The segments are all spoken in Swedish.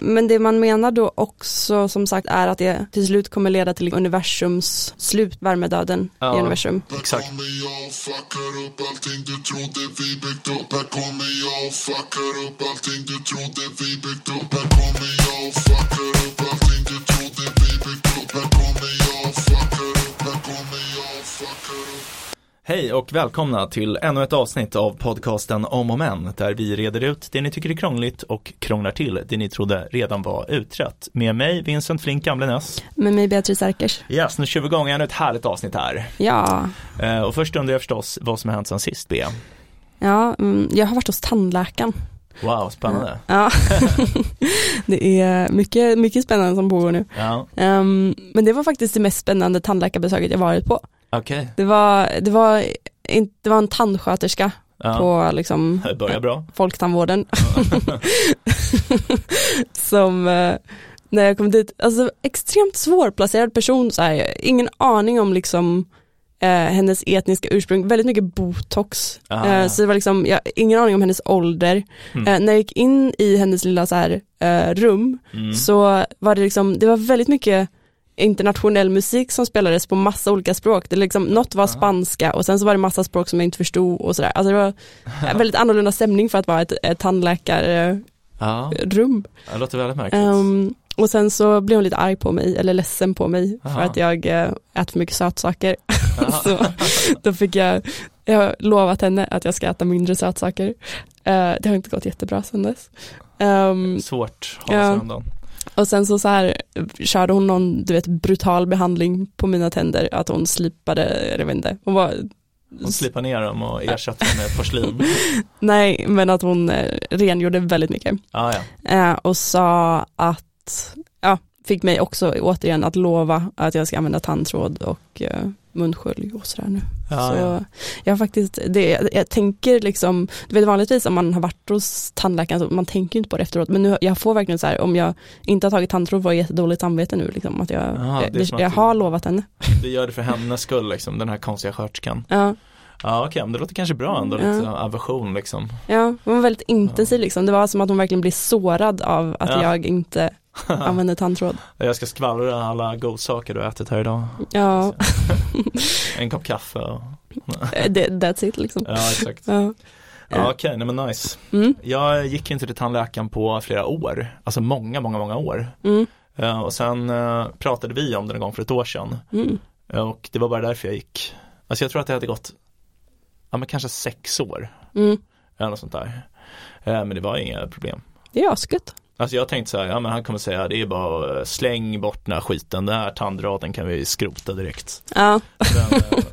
Men det man menar då också som sagt är att det till slut kommer leda till universums slut, värmedöden Ja. i universum. Exakt. Hej och välkomna till ännu ett avsnitt av podcasten Om och Men där vi reder ut det ni tycker är krångligt och krånglar till det ni trodde redan var utrett. Med mig Vincent Flink Gamlenäs. Med mig Beatrice Erkers. Yes, nu kör vi igång ännu ett härligt avsnitt här. Ja, Eh, och först undrar jag förstås vad som har hänt sen sist B. ja mm, jag har varit hos tandläkaren. Wow, spännande. Ja, det är mycket, mycket spännande som pågår nu. Ja, Ehm, men det var faktiskt det mest spännande tandläkarbesöket jag varit på. Okej. Det var, det var, inte- det var en tandsköterska Ja, på liksom det börjar bra. folktandvården. som eh, när jag kom dit, alltså extremt svårplacerad person så här, ingen aning om liksom eh, hennes etniska ursprung, väldigt mycket botox. Ah, Eh, ja. så det var liksom, jag, ingen aning om hennes ålder. Mm. Eh, när jag gick in i hennes lilla så här, eh, rum Mm. så var det liksom, det var väldigt mycket internationell musik som spelades på massa olika språk. Det liksom, något var spanska och sen så var det massa språk som jag inte förstod och sådär. Alltså det var väldigt annorlunda stämning för att vara ett, ett tandläkarrum. Ja, det låter väldigt märkligt. Ehm, och sen så blev hon lite arg på mig, eller ledsen på mig för Aha. att jag uh, äter för mycket sötsaker. Så då fick jag, jag har lovat henne att jag ska äta mindre sötsaker. Eh, det har inte gått jättebra sen dess. Ehm, Svårt att hålla sig Ja. undan. Och sen så, så här körde hon någon, du vet, brutal behandling på mina tänder, att hon slipade, jag vet inte, hon var, Hon slipar ner dem och ersätter dem med porslin. nej, men att hon eh, rengjorde väldigt mycket. Ah, ja. Eh, och sa att, ja, fick mig också återigen att lova att jag ska använda tandtråd och eh, munskölj och sådär nu. Ja, så ja. jag har faktiskt, det, jag tänker liksom, du vet vanligtvis om man har varit hos tandläkaren, så man tänker ju inte på det efteråt, men nu, jag får verkligen så här, om jag inte har tagit tandtråd får jag jättedåligt samvete nu liksom, att jag, är jag, jag du- har lovat henne. Det gör det för hennes skull liksom, den här konstiga sköterskan. Ja, Ja okej, men det låter kanske bra ändå, Ja. lite aversion liksom. ja, hon var väldigt intensiv liksom, det var som att hon verkligen blir sårad av att Ja. jag inte använder tandtråd. Jag ska skvallra alla godsaker du har ätit här idag. Ja, En kopp kaffe och... det, that's it liksom. Ja exakt. Ja. Ja okej, nej men nice. Mm, Jag gick inte till tandläkaren på flera år, alltså många, många, många år. mm, Eh, Och sen eh, pratade vi om det en gång för ett år sedan. mm. Eh, Och det var bara därför jag gick. Alltså jag tror att det hade gått, ja men kanske sex år. Mm. Eller något sånt där. Eh, Men det var inga problem. Det är asgött. Alltså jag tänkte så här, ja men han kommer säga det är bara eh, släng bort den här skiten, den här tandraden kan vi skrota direkt. Ja, Men, eh,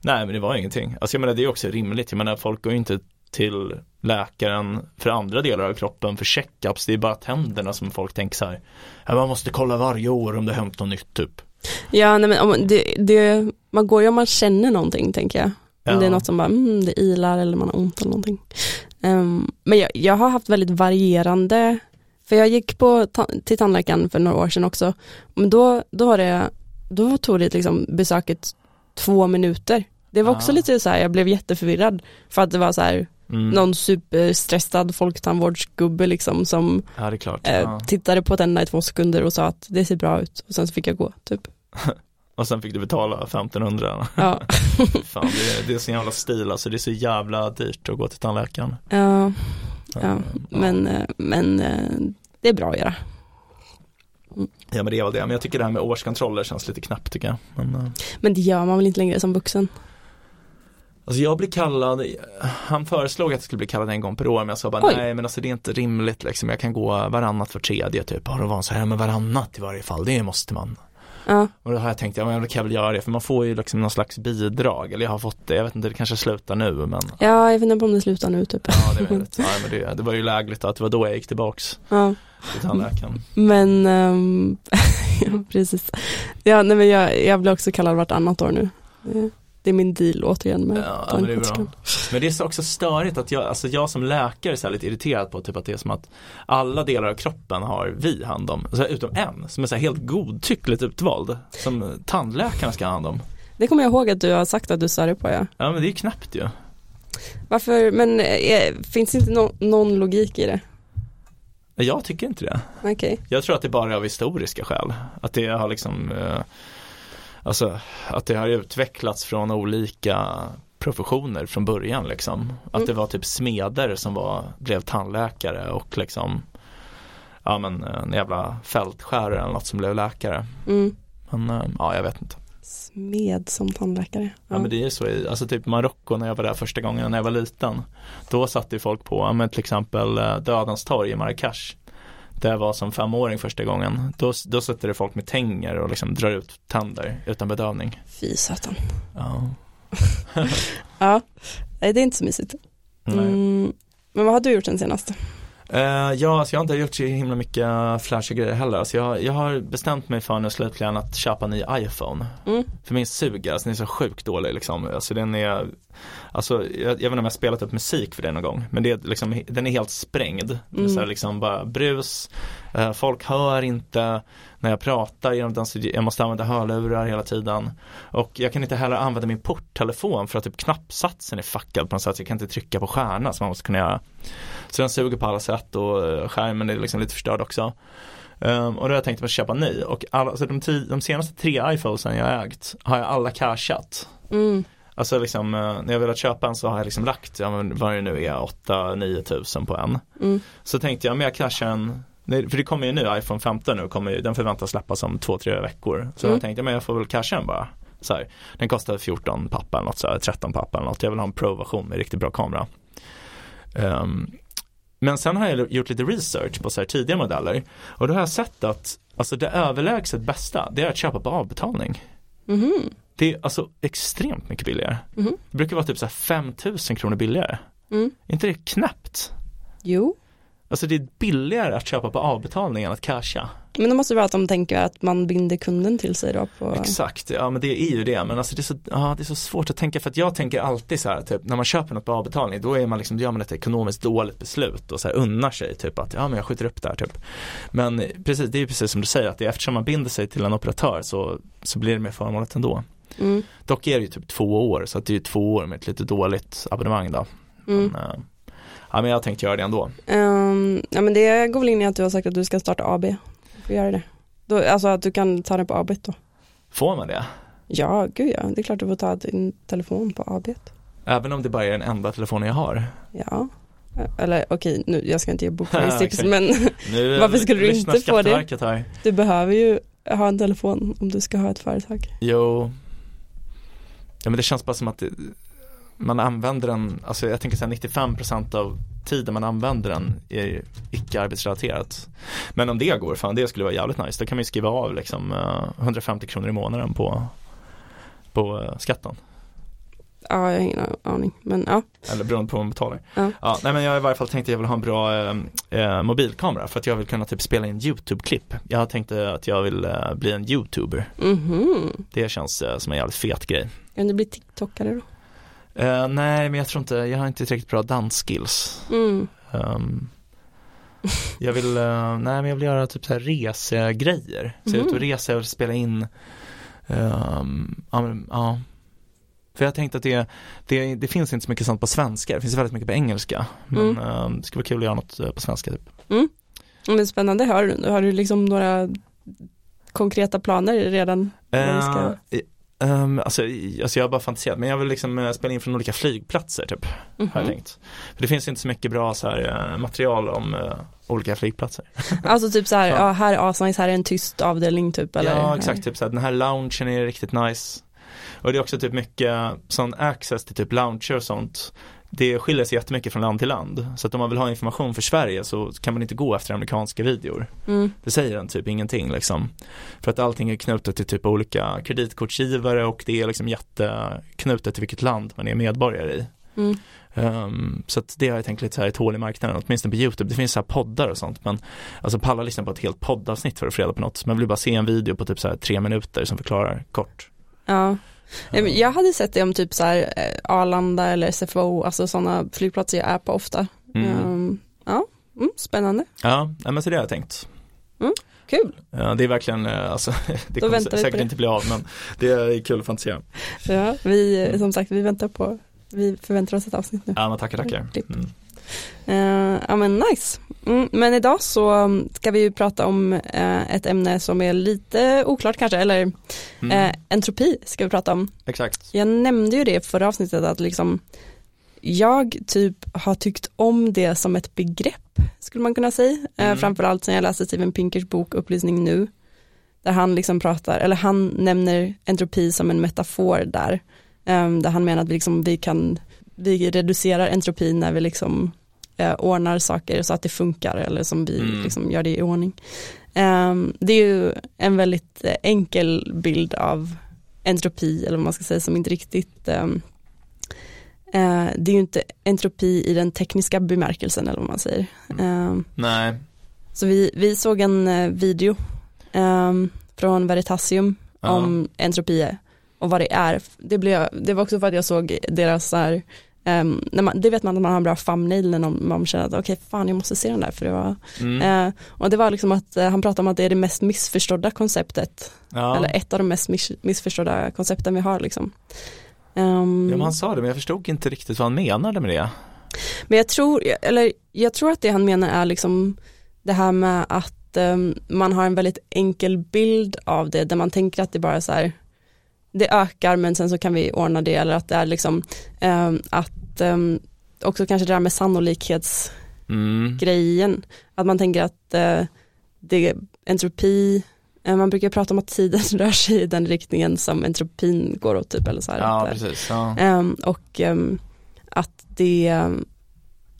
nej men det var ingenting. Alltså jag menar det är också rimligt, jag menar folk går ju inte till läkaren för andra delar av kroppen för checkups, det är bara tänderna som folk tänker så här, ja, man måste kolla varje år om det har hänt något nytt typ. ja nej, men det, det, man går ju om man känner någonting tänker jag. Om Ja. det är något som bara, mm, det ilar eller man har ont eller någonting. Ehm, men jag, jag har haft väldigt varierande, för jag gick på, ta- till tandläkaren för några år sedan också, men då, då var det, då tog det liksom besöket två minuter. Det var också Ah. lite så här, jag blev jätteförvirrad för att det var så här, Mm. någon superstressad folktandvårdsgubbe liksom som Ja eh, Ja. tittade på tänderna i två sekunder och sa att det ser bra ut och sen så fick jag gå typ. Och sen fick du betala 1500. Ja, Fan, det, är, det är så jävla stil alltså, det är så jävla dyrt att gå till tandläkaren. ja, ja. Men, eh, men eh, det är bra att göra. Ja men det är väl det, men jag tycker det här med årskontroller känns lite knappt tycker jag. Men, eh, Men det gör man väl inte längre som vuxen? Alltså jag blir kallad, han föreslog att jag skulle bli kallad en gång per år men jag sa bara Oj. nej men alltså det är inte rimligt liksom, jag kan gå varannat för tredje typ. Och då var han så här, men varannat i varje fall, det måste man. Ja, Och då har jag tänkt, ja men då kan jag väl göra det för man får ju liksom någon slags bidrag, eller jag har fått det, jag vet inte, det kanske slutar nu men ja jag vet inte om det slutar nu typ. Ja det ja, men det, det var ju lägligt att det var då jag gick tillbaks Ja, till tandläkaren. men ehm, ja, precis. Ja, nej, men jag, jag blir också kallad vartannat år nu. Det- är min deal återigen med Ja, men det är bra. Men det är så också störigt att jag, alltså jag som läkare är så lite irriterad på typ att det är som att alla delar av kroppen har vi hand om, alltså utom en som är så helt godtyckligt utvald som tandläkarna ska ha hand om. Det kommer jag ihåg att du har sagt att du sa det på ja. Ja men det är ju knappt ju. Varför, men eh, finns det inte nå- någon logik i det? Jag tycker inte det. Okej. Jag tror att det bara är av historiska skäl. Att det har liksom eh, Alltså att det har utvecklats från olika professioner från början liksom. Att Mm. det var typ smeder som var, blev tandläkare och liksom Ja men en jävla fältskärare eller något som blev läkare. Mm. Men eh, ja jag vet inte. Smed som tandläkare. Ja men det är ju så i, alltså typ Marocko när jag var där första gången när jag var liten. Då satt ju folk på, ja men till exempel eh, Dödens torg i Marrakesh. Där jag var som femåring första gången. Då, då sitter det folk med tänger och liksom drar ut tänder utan bedövning. Fy satan. Ja. Ja, det är inte så mysigt. Mm. Men vad har du gjort sen senaste? Eh, ja, alltså jag har inte gjort så himla mycket flashiga grejer heller. Alltså jag, jag har bestämt mig för nu slutligen att köpa en ny iPhone. Mm. För min suger, alltså den är så sjukt dålig liksom. Alltså den är, alltså jag, jag vet inte om jag har spelat upp musik för det någon gång. Men det är liksom, den är helt sprängd. Mm. så här liksom bara brus, eh, folk hör inte när jag pratar genom så jag måste använda hörlurar hela tiden. Och jag kan inte heller använda min porttelefon för att typ knappsatsen är fuckad på något sätt. Jag kan inte trycka på stjärna som man måste kunna göra. Så den suger på alla sätt och eh, skärmen är liksom lite förstörd också. Um, och då har jag tänkt att köpa en ny och alla, alltså de, de senaste tre iPhonesen jag ägt har jag alla cashat. Mm. Alltså liksom eh, när jag velat köpa en så har jag liksom lagt, ja men vad det nu är, 8-9 tusen på en. Mm. Så tänkte jag, men jag cashar en för det kommer ju nu, iPhone 15 nu, kommer ju, den förväntas släppas om 2-3 veckor. Så Mm. jag tänkte, men jag får väl casha den bara. Så här, den kostar 14 pappa eller något så här, 13 pappa eller något. Jag vill ha en Pro-version med riktigt bra kamera. Ehm, men sen har jag gjort lite research på så här tidiga modeller. Och då har jag sett att alltså det överlägset bästa, det är att köpa på avbetalning. Mhm. Det är alltså extremt mycket billigare. Mhm. Det brukar vara typ så här 5000 kronor billigare. Mm. Är inte det knäppt? Jo. Alltså det är billigare att köpa på avbetalning än att casha. Men då måste det vara att de tänker att man binder kunden till sig då på Exakt, ja men det är ju det. Men alltså det är så, ja, det är så svårt att tänka för att jag tänker alltid så här, typ när man köper något på avbetalning då är man liksom, gör man ett ekonomiskt dåligt beslut och så här unnar sig typ att ja men jag skjuter upp det här typ. Men precis, det är ju precis som du säger att det eftersom man binder sig till en operatör så, så blir det mer förmånligt ändå. mm. Dock är det ju typ två år så att det är ju två år med ett lite dåligt abonnemang då. Mm. Men, eh, ja men jag tänkte göra det ändå. Ehm, ja men det går väl in i att du har sagt att du ska starta AB. Du får göra det. Då, alltså att du kan ta den på AB då. Får man det? Ja, gud ja. Det är klart du får ta din telefon på AB. Även om det bara är den enda telefonen jag har. Ja. Eller okej, nu, jag ska inte ge bokföringstips men Nu Varför skulle du inte få det? Här. du behöver ju ha en telefon om du ska ha ett företag. Jo, ja men det känns bara som att det, man använder den, alltså jag tänker säga 95% av tiden man använder den är icke arbetsrelaterat. Men om det går, fan det skulle vara jävligt nice. Då kan man ju skriva av liksom eh, 150 kronor i månaden på, på eh, skatten. Ja, jag har ingen aning. Men ja. Eller beroende på vad man betalar. Ja. nej men jag har i varje fall tänkt att jag vill ha en bra eh, eh, mobilkamera för att jag vill kunna typ spela in YouTube-klipp. Jag har tänkt eh, att jag vill eh, bli en YouTuber. Mhm. Det känns eh, som en jävligt fet grej. Kan du bli TikTokare då? Eh, nej, men jag tror inte, jag har inte tillräckligt bra dansskills. Mm. Ehm, jag vill, eh, nej men jag vill göra typ så här resegrejer. Så är ute och reser och spela in, ehm, ja, men, ja. För jag tänkte att det, det, det finns inte så mycket sånt på svenska, det finns väldigt mycket på engelska. Men Mm. ehm, det skulle vara kul att göra något eh, på svenska typ. Men spännande, har har du liksom några konkreta planer redan? Vad ehm, alltså, alltså jag har bara fantiserat, men jag vill liksom eh, spela in från olika flygplatser typ, har jag Mhm. tänkt. För det finns inte så mycket bra så här, eh, material om eh, olika flygplatser. Alltså typ så här, ja. här är asnice, här är en tyst avdelning typ eller? ja exakt, typ så här, den här loungen är riktigt nice. Och det är också typ mycket sån access till typ lounger och sånt. Det skiljer sig jättemycket från land till land. Så att om man vill ha information för Sverige så kan man inte gå efter amerikanska videor. Mm. Det säger den typ ingenting liksom. För att allting är knutet till typ olika kreditkortsgivare och det är liksom jätteknutet till vilket land man är medborgare i. Mm. Um, så att det har jag tänkt lite så här ett hål i marknaden, åtminstone på YouTube. Det finns så här poddar och sånt men alltså pallar lyssna på ett helt poddavsnitt för att få reda på något. Man vill bara se en video på typ så här tre minuter som förklarar kort. Ja. Jag hade sett det om typ så här eh, Arlanda eller SFO, alltså sådana flygplatser jag är på ofta. Mm. Ja, mm, spännande. Ja, men så det har jag tänkt. Kul. Ja, det är verkligen, eh, alltså, det Då kommer säkert inte bli av men det är kul att fantisera. Ja, vi, som sagt, vi väntar på, vi förväntar oss ett avsnitt nu. Ja, men tackar, tackar. Mm. Eh, ja men nice. Mm, men idag så ska vi ju prata om eh, ett ämne som är lite oklart kanske, eller Mm. eh, entropi ska vi prata om. Exakt. Jag nämnde ju det i förra avsnittet att liksom jag typ har tyckt om det som ett begrepp skulle man kunna säga. Eh, Mm. framförallt sen jag läste Steven Pinkers bok Upplysning nu. Där han liksom pratar, eller han nämner entropi som en metafor där. Eh, där han menar att vi, liksom, vi kan, vi reducerar entropi när vi liksom eh, ordnar saker så att det funkar eller som vi Mm. liksom gör det i ordning. Eh, det är ju en väldigt eh, enkel bild av entropi eller vad man ska säga som inte riktigt eh, det är ju inte entropi i den tekniska bemärkelsen eller vad man säger. Ehm, Nej. så vi, vi såg en eh, video från Veritasium Ja. om entropi och vad det är. Det, blev, det var också för att jag såg deras så här, när man, det vet man att man har en bra thumbnail när någon- man känner att okej fan jag måste se den där för det var Mm. eh, och det var liksom att eh, han pratade om att det är det mest missförstådda konceptet ja. eller ett av de mest miss, missförstådda koncepten vi har liksom. Ehm, ja, men han sa det men jag förstod inte riktigt vad han menade med det. Men jag tror, eller jag tror att det han menar är liksom det här med att ehm, man har en väldigt enkel bild av det där man tänker att det bara är så här det ökar men sen så kan vi ordna det eller att det är liksom ehm, att ehm, också kanske det där med sannolikhetsgrejen Mm. att man tänker att eh, det entropi eh, man brukar prata om att tiden rör sig i den riktningen som entropin går åt typ eller så här. Ja, att, eh, precis. Ja. Ehm, och ehm, att det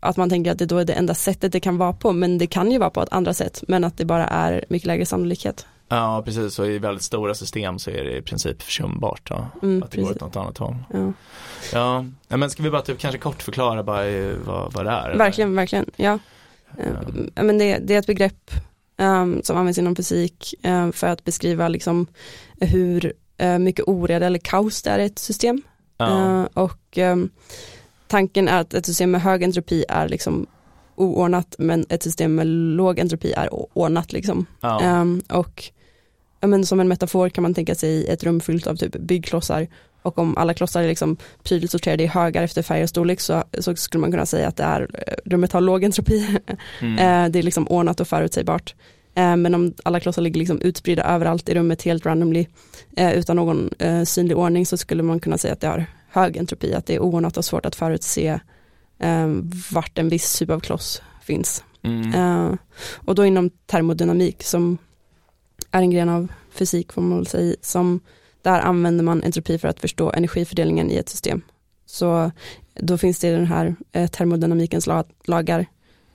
att man tänker att det då är det enda sättet det kan vara på men det kan ju vara på ett andra sätt men att det bara är mycket lägre sannolikhet. Ja, precis. Och i väldigt stora system så är det i princip försumbart. Ja. Mm, Att det går precis. åt något annat håll. Ja. Ja, ja men ska vi bara typ kanske kort förklara bara eh, vad, vad det är? eller? Verkligen, verkligen. Ja. Ehm, men det, det är ett begrepp ehm, som används inom fysik ehm, för att beskriva liksom hur eh, mycket oreda eller kaos det är i ett system. Ja. Eh, och ehm, tanken är att ett system med hög entropi är liksom oordnat men ett system med låg entropi är ordnat liksom. Ja. Och ja, men som en metafor kan man tänka sig ett rum fyllt av typ byggklossar och om alla klossar är liksom prydligt sorterade i högar efter färg och storlek så, så skulle man kunna säga att det är, eh, rummet har låg entropi. Mm. Eh, det är liksom ordnat och förutsägbart. Eh, men om alla klossar ligger liksom utspridda överallt i rummet helt randomly utan någon synlig ordning så skulle man kunna säga att det har hög entropi, att det är oordnat och svårt att förutse vart en viss typ av kloss finns. Mm. Och då inom termodynamik som är en gren av fysik får man väl säga, som där använder man entropi för att förstå energifördelningen i ett system. Så då finns det den här eh, termodynamikens la- lagar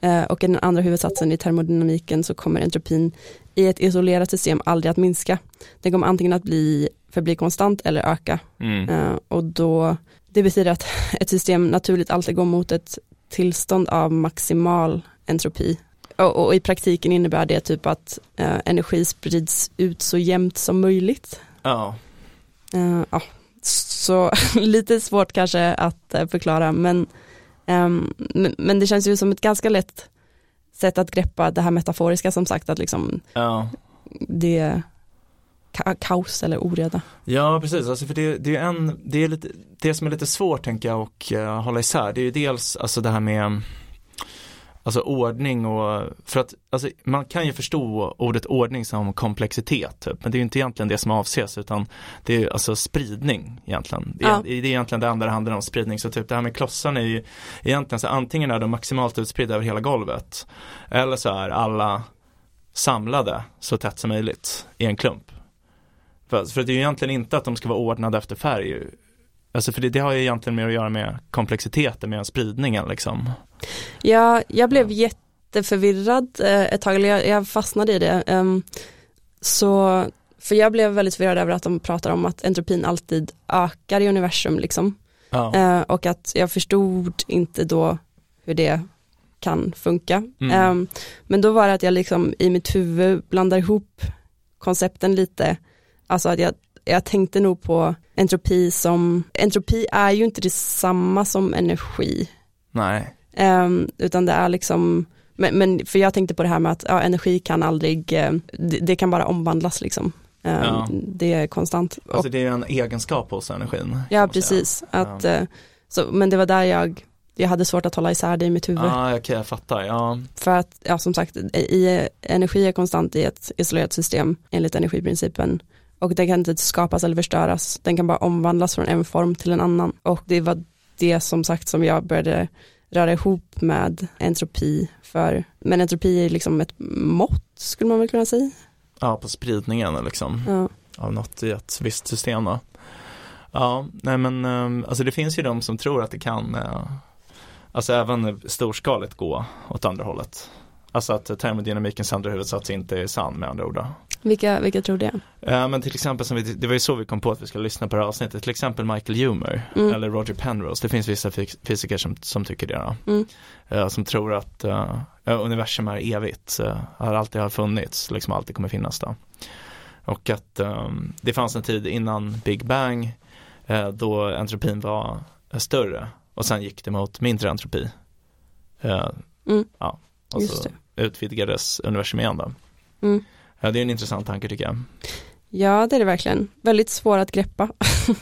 eh, och i den andra huvudsatsen i termodynamiken så kommer entropin i ett isolerat system aldrig att minska. Den kommer antingen att bli, förbli konstant eller öka. Mm. Eh, och då, det betyder att ett system naturligt alltid går mot ett tillstånd av maximal entropi. Och, och i praktiken innebär det typ att eh, energi sprids ut så jämnt som möjligt. Ja. Eh, ja, så lite svårt kanske att eh, förklara men, ehm, men, men det känns ju som ett ganska lätt sätt att greppa det här metaforiska som sagt att liksom ja. det är ka- kaos eller oreda. Ja, precis. Alltså för det, det är en, det är lite, det som är lite svårt tänker jag och uh, hålla isär, det är ju dels alltså det här med Alltså ordning och, för att alltså, man kan ju förstå ordet ordning som komplexitet typ, men det är ju inte egentligen det som avses utan det är alltså spridning egentligen. Det är, det är egentligen det andra det handlar om, spridning. Så typ det här med klossarna är ju egentligen så antingen är de maximalt utspridda över hela golvet eller så är alla samlade så tätt som möjligt i en klump. För, för det är ju egentligen inte att de ska vara ordnade efter färg. Alltså för det, det har ju egentligen mer att göra med komplexiteten med spridningen liksom. Ja, jag blev jätteförvirrad eh, ett tag, eller jag, jag fastnade i det. Ehm, så, för jag blev väldigt förvirrad över att de pratar om att entropin alltid ökar i universum liksom. Ja. Eh, och att jag förstod inte då hur det kan funka. Mm. Ehm, men då var det att jag liksom i mitt huvud blandar ihop koncepten lite. Alltså att jag, jag tänkte nog på entropi som, entropi är ju inte detsamma som energi. Nej. Ehm, utan det är liksom, men, men för jag tänkte på det här med att ja, energi kan aldrig, eh, det, det kan bara omvandlas liksom. Ehm, Ja. Det är konstant. Alltså det är ju en egenskap hos energin. Ja precis, att, eh, så, men det var där jag jag hade svårt att hålla isär det i mitt huvud. Ja, ah, okej jag fattar, ja. För att, ja som sagt, i, energi är konstant i ett isolerat system enligt energiprincipen. Och den kan inte skapas eller förstöras, den kan bara omvandlas från en form till en annan. Och det var det som sagt som jag började röra ihop med entropi för, men entropi är liksom ett mått skulle man väl kunna säga. Ja, på spridningen liksom. Ja. Av något i ett visst system då. Ja, nej men eh, alltså det finns ju de som tror att det kan eh, Alltså även storskaligt gå åt andra hållet. Alltså att termodynamikens andra huvudsats inte är sann med andra ord. Vilka, vilka tror det? Ja men till exempel, som vi, det var ju så vi kom på att vi skulle lyssna på det här avsnittet, till exempel Michael Humer Mm. eller Roger Penrose, det finns vissa fys- fysiker som, som tycker det då. Mm. Eh, som tror att eh, universum är evigt, uh, har alltid har funnits, liksom alltid kommer finnas då. Och att eh, det fanns en tid innan Big Bang eh, då entropin var eh, större och sen gick det mot mindre entropi. Eh, Mm. Ja, och Just så det. utvidgades universum igen då. Mm. Ja, det är en intressant tanke tycker jag. Ja det är det verkligen. Väldigt svår att greppa. eller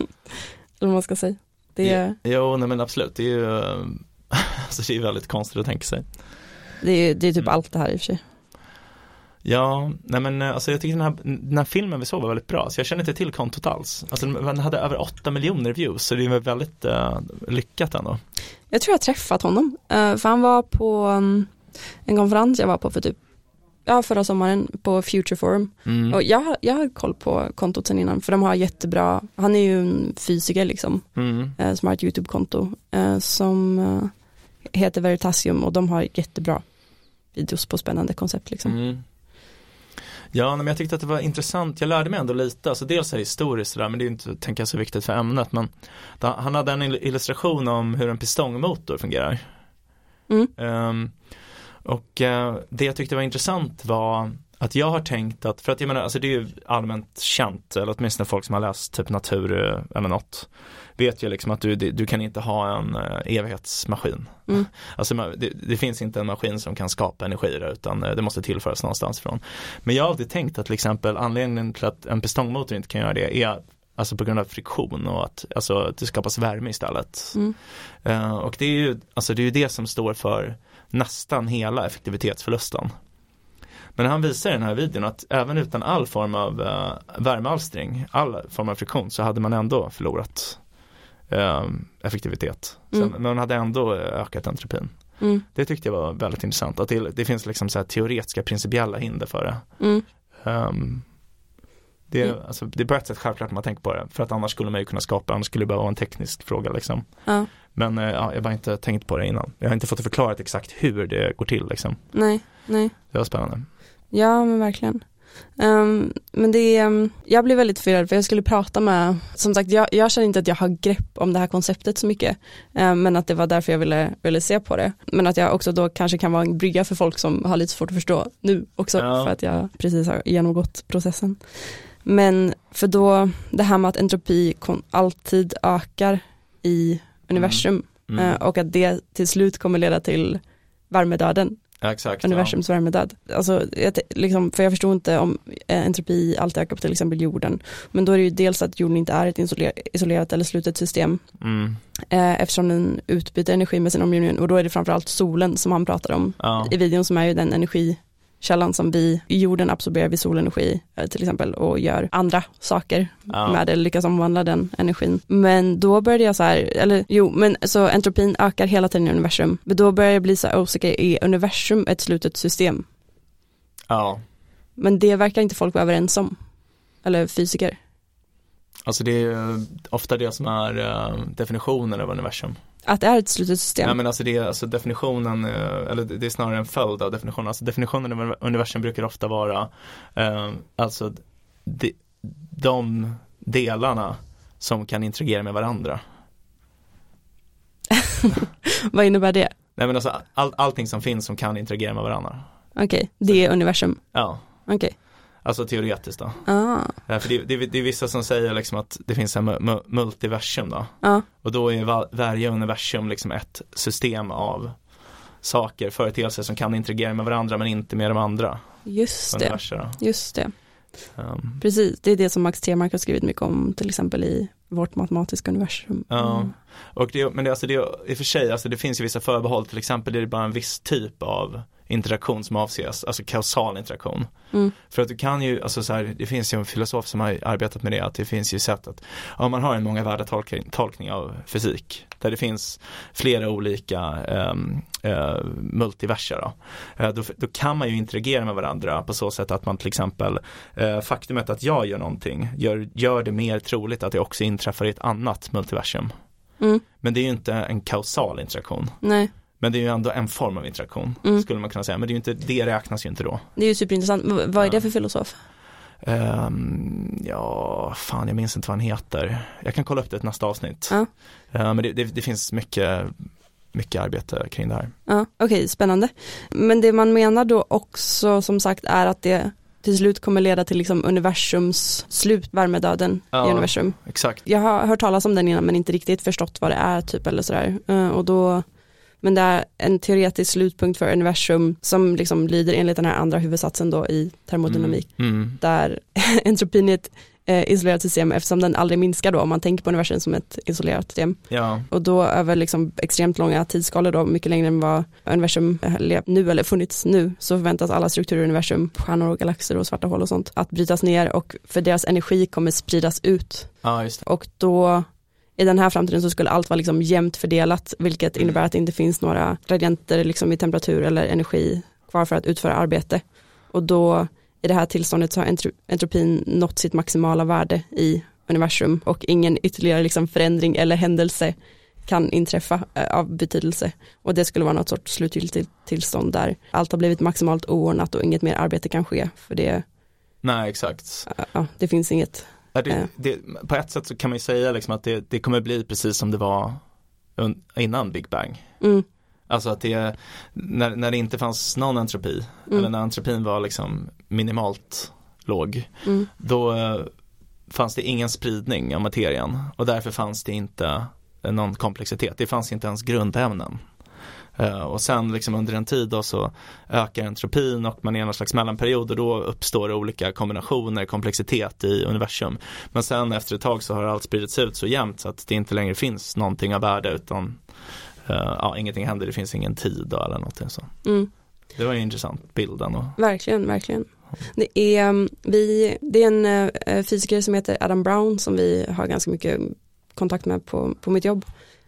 vad man ska säga. Det, Ja, Jo, nej men absolut, det är ju alltså det är väldigt konstigt att tänka sig. det, är, det är typ Mm. allt det här i och för sig. Ja, nej men eh, alltså jag tycker den här, den här filmen vi såg var väldigt bra, så jag känner inte till kontot alls. Alltså den hade över 8 miljoner views, så det är väldigt uh, lyckat ändå. Jag tror jag träffat honom. eh, för han var på um, en konferens jag var på för typ Ja, förra sommaren på Future Forum. Mm. Och jag, jag har koll på kontot sen innan, för de har jättebra, han är ju en fysiker liksom, Mm. eh, som har ett YouTube-konto eh, som eh, heter Veritasium och de har jättebra videos på spännande koncept liksom. Mm. Ja, men jag tyckte att det var intressant, jag lärde mig ändå lite, alltså dels är det historiskt sådär, men det är inte, tänker jag, så viktigt för ämnet, men da, han hade en il- illustration om hur en pistongmotor fungerar. Mm. Och eh, det jag tyckte var intressant var att jag har tänkt att, för att jag menar, alltså det är ju allmänt känt, eller åtminstone folk som har läst typ natur eh, eller något, vet ju liksom att du, du kan inte ha en eh, evighetsmaskin. Mm. Alltså det, det finns inte en maskin som kan skapa energi där, utan eh, det måste tillföras någonstans ifrån. Men jag har alltid tänkt att till exempel anledningen till att en pistongmotor inte kan göra det är Alltså på grund av friktion och att, alltså, att det skapas värme istället. Mm. Eh, och det är ju, alltså det är ju det som står för nästan hela effektivitetsförlusten. Men han visar i den här videon att även utan all form av uh, värmealstring, all form av friktion så hade man ändå förlorat eh, effektivitet. Sen, Mm. Men man hade ändå eh, ökat entropin. Mm. Det tyckte jag var väldigt intressant, att det, det finns liksom så här teoretiska principiella hinder för det. Mm. Ehm, det, Mm. alltså, det är på ett sätt självklart när man tänker på det, för att annars skulle man ju kunna skapa, annars skulle det bara vara en teknisk fråga liksom. Ja, Men eh, ja, jag har bara inte tänkt på det innan. Jag har inte fått förklarat exakt hur det går till liksom. nej, nej. Det var spännande. Ja, men verkligen. Ehm, men det um, jag blev väldigt förvirrad för jag skulle prata med, som sagt jag, jag känner inte att jag har grepp om det här konceptet så mycket, Ehm, men att det var därför jag ville, ville se på det. Men att jag också då kanske kan vara en brygga för folk som har lite svårt att förstå nu också, Ja. för att jag precis har genomgått processen. Men för då, det här med att entropi alltid ökar i universum Mm. eh, och att det till slut kommer leda till värmedöden Ja, exakt. universums värmedöd. Alltså, jag, liksom, för jag förstår inte om eh, entropi alltid ökar på till exempel jorden. Men då är det ju dels att jorden inte är ett isoler- isolerat eller slutet system Ja. Mm. eh, eftersom den utbyter energi med sin omgivning och då är det framförallt solen som han pratar om Ja. i videon som är ju den energikällan som vi i jorden absorberar vid solenergi eh, till exempel och gör andra saker Ja. med det, lyckas omvandla den energin. Men då började jag så här, eller jo, men så entropin ökar hela tiden i universum. Men då börjar jag bli så här osäker, är universum ett slutet system? ja. Men det verkar inte folk vara överens om. Eller fysiker. Alltså det är ofta det som är eh, definitionen av universum. Att det är ett slutet system. Ja men alltså det är alltså definitionen, eh, eller det är snarare en följd av definitionen. Alltså definitionen av universum brukar ofta vara eh, alltså de, de delarna som kan interagera med varandra. Vad innebär det? Nej men alltså all, allting som finns som kan interagera med varandra. Okej, det är universum. Ja, Okej. Alltså teoretiskt då. Ah, för det, det, det är vissa som säger liksom att det finns en mu- mu- multiversum då. ja, Och då är va- varje universum liksom ett system av saker, företeelser som kan interagera med varandra men inte med de andra just det. Just det. Um, Precis, det är det som Max Tegmark har skrivit mycket om till exempel i vårt matematiska universum. Ja, Mm. och det, men det, alltså det, i och för sig, alltså det finns ju vissa förbehåll, till exempel är det bara en viss typ av interaktion som avses, alltså kausal interaktion. Mm. För att du kan ju, alltså så här, det finns ju en filosof som har arbetat med det, att det finns ju sätt att, om man har en många värda tolkning, tolkning av fysik, där det finns flera olika um, uh, multiverser då, uh, då, då kan man ju interagera med varandra på så sätt att man till exempel, uh, faktumet att jag gör någonting gör, gör det mer troligt att det också inträffar i ett annat multiversum. Mm. Men det är ju inte en kausal interaktion. Nej, Men det är ju ändå en form av interaktion, Mm. skulle man kunna säga. Men det, är ju inte, det räknas ju inte då. det är ju superintressant. V- vad är det för filosof? Ehm, ja, fan jag minns inte vad han heter. Jag kan kolla upp det ett nästa avsnitt. Ja. Ehm, men det, det, det finns mycket, mycket arbete kring det här. Ja, okej, spännande. Men det man menar då också som sagt är att det till slut kommer leda till liksom universums slut, värmedöden Ja. i universum. Exakt. Jag har hört talas om den innan men inte riktigt förstått vad det är typ eller sådär. Eh, och då, men det är en teoretisk slutpunkt för universum som liksom lyder enligt den här andra huvudsatsen då i termodynamik. Mm. Mm. Där entropin är ett eh, isolerat system eftersom den aldrig minskar då om man tänker på universum som ett isolerat system. Ja, Och då över liksom extremt långa tidsskalor då, mycket längre än vad universum eh, lev- nu eller funnits nu, så förväntas alla strukturer i universum, stjärnor och galaxer och svarta hål och sånt, att brytas ner och för deras energi kommer spridas ut. ja. Och då i den här framtiden så skulle allt vara liksom jämnt fördelat, vilket Mm. innebär att det inte finns några gradienter liksom i temperatur eller energi kvar för att utföra arbete. Och då i det här tillståndet så har entro- entropin nått sitt maximala värde i universum och ingen ytterligare liksom förändring eller händelse kan inträffa eh, av betydelse. Och det skulle vara något sorts slutgiltigt tillstånd där allt har blivit maximalt oordnat och inget mer arbete kan ske för det, Nej, exakt. ja, det finns inget. Det, det, på ett sätt så kan man ju säga liksom att det, det kommer bli precis som det var innan Big Bang. Mm, Alltså att det, när, när det inte fanns någon entropi, Mm. eller när entropin var liksom minimalt låg, mm, då eh, fanns det ingen spridning av materian och därför fanns det inte någon komplexitet. Det fanns inte ens grundämnen. Eh, och sen liksom under en tid då så ökar entropin och man är i någon slags mellanperiod och då uppstår olika kombinationer, komplexitet i universum. Men sen efter ett tag så har allt spridits ut så jämnt så att det inte längre finns någonting av värde utan eh, ja, ingenting händer, det finns ingen tid eller någonting så. mm. Det var ju intressant bilden och Verkligen, verkligen. Det är, um, vi, det är en eh, fysiker som heter Adam Brown som vi har ganska mycket kontakt med på, på mitt jobb.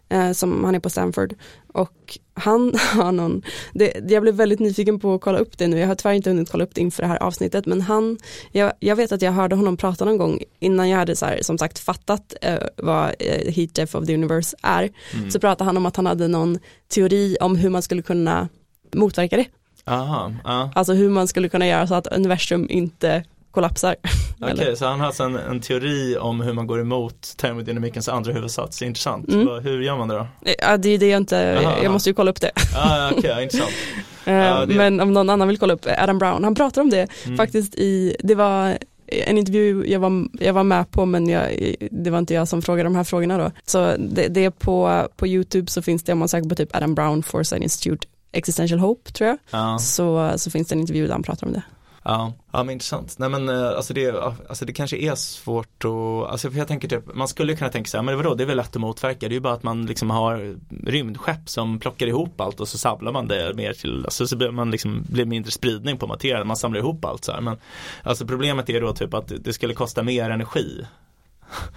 Eh, som han är på Stanford. Och han har någon, det, jag blev väldigt nyfiken på att kolla upp det nu, jag har tyvärr inte hunnit kolla upp det inför det här avsnittet, men han, jag, jag vet att jag hörde honom prata någon gång innan jag hade så här, som sagt fattat eh, vad eh, heat death of the universe är, mm. så pratade han om att han hade någon teori om hur man skulle kunna motverka det. Aha, ja. Alltså hur man skulle kunna göra så att universum inte kollapsar. Okej, Eller? så han har alltså en, en teori om hur man går emot termodynamikens andra huvudsats, intressant. Mm. Hur gör man det då? Ja, det är det jag inte, Aha, jag måste ju kolla upp det. Ah, Okej, ja, intressant. Eh, Ja, det- Men om någon annan vill kolla upp Adam Brown, han pratar om det Mm. faktiskt i, det var en intervju jag var, jag var med på men jag, det var inte jag som frågade de här frågorna då. Så det, det är på, på YouTube så finns det om man söker på typ Adam Brown Foresight Institute Existential Hope tror jag. Ja, Så, så finns det en intervju där han pratar om det. Ja, ja men intressant. Nej men eh, alltså det, alltså det kanske är svårt att, alltså för jag tänker typ, man skulle kunna tänka här, men vadå, det är väl lätt att motverka, det är ju bara att man liksom har rymdskepp som plockar ihop allt och så samlar man det mer till, alltså så blir man liksom, blir mindre spridning på materien, man samlar ihop allt så här. Men alltså problemet är då typ att det skulle kosta mer energi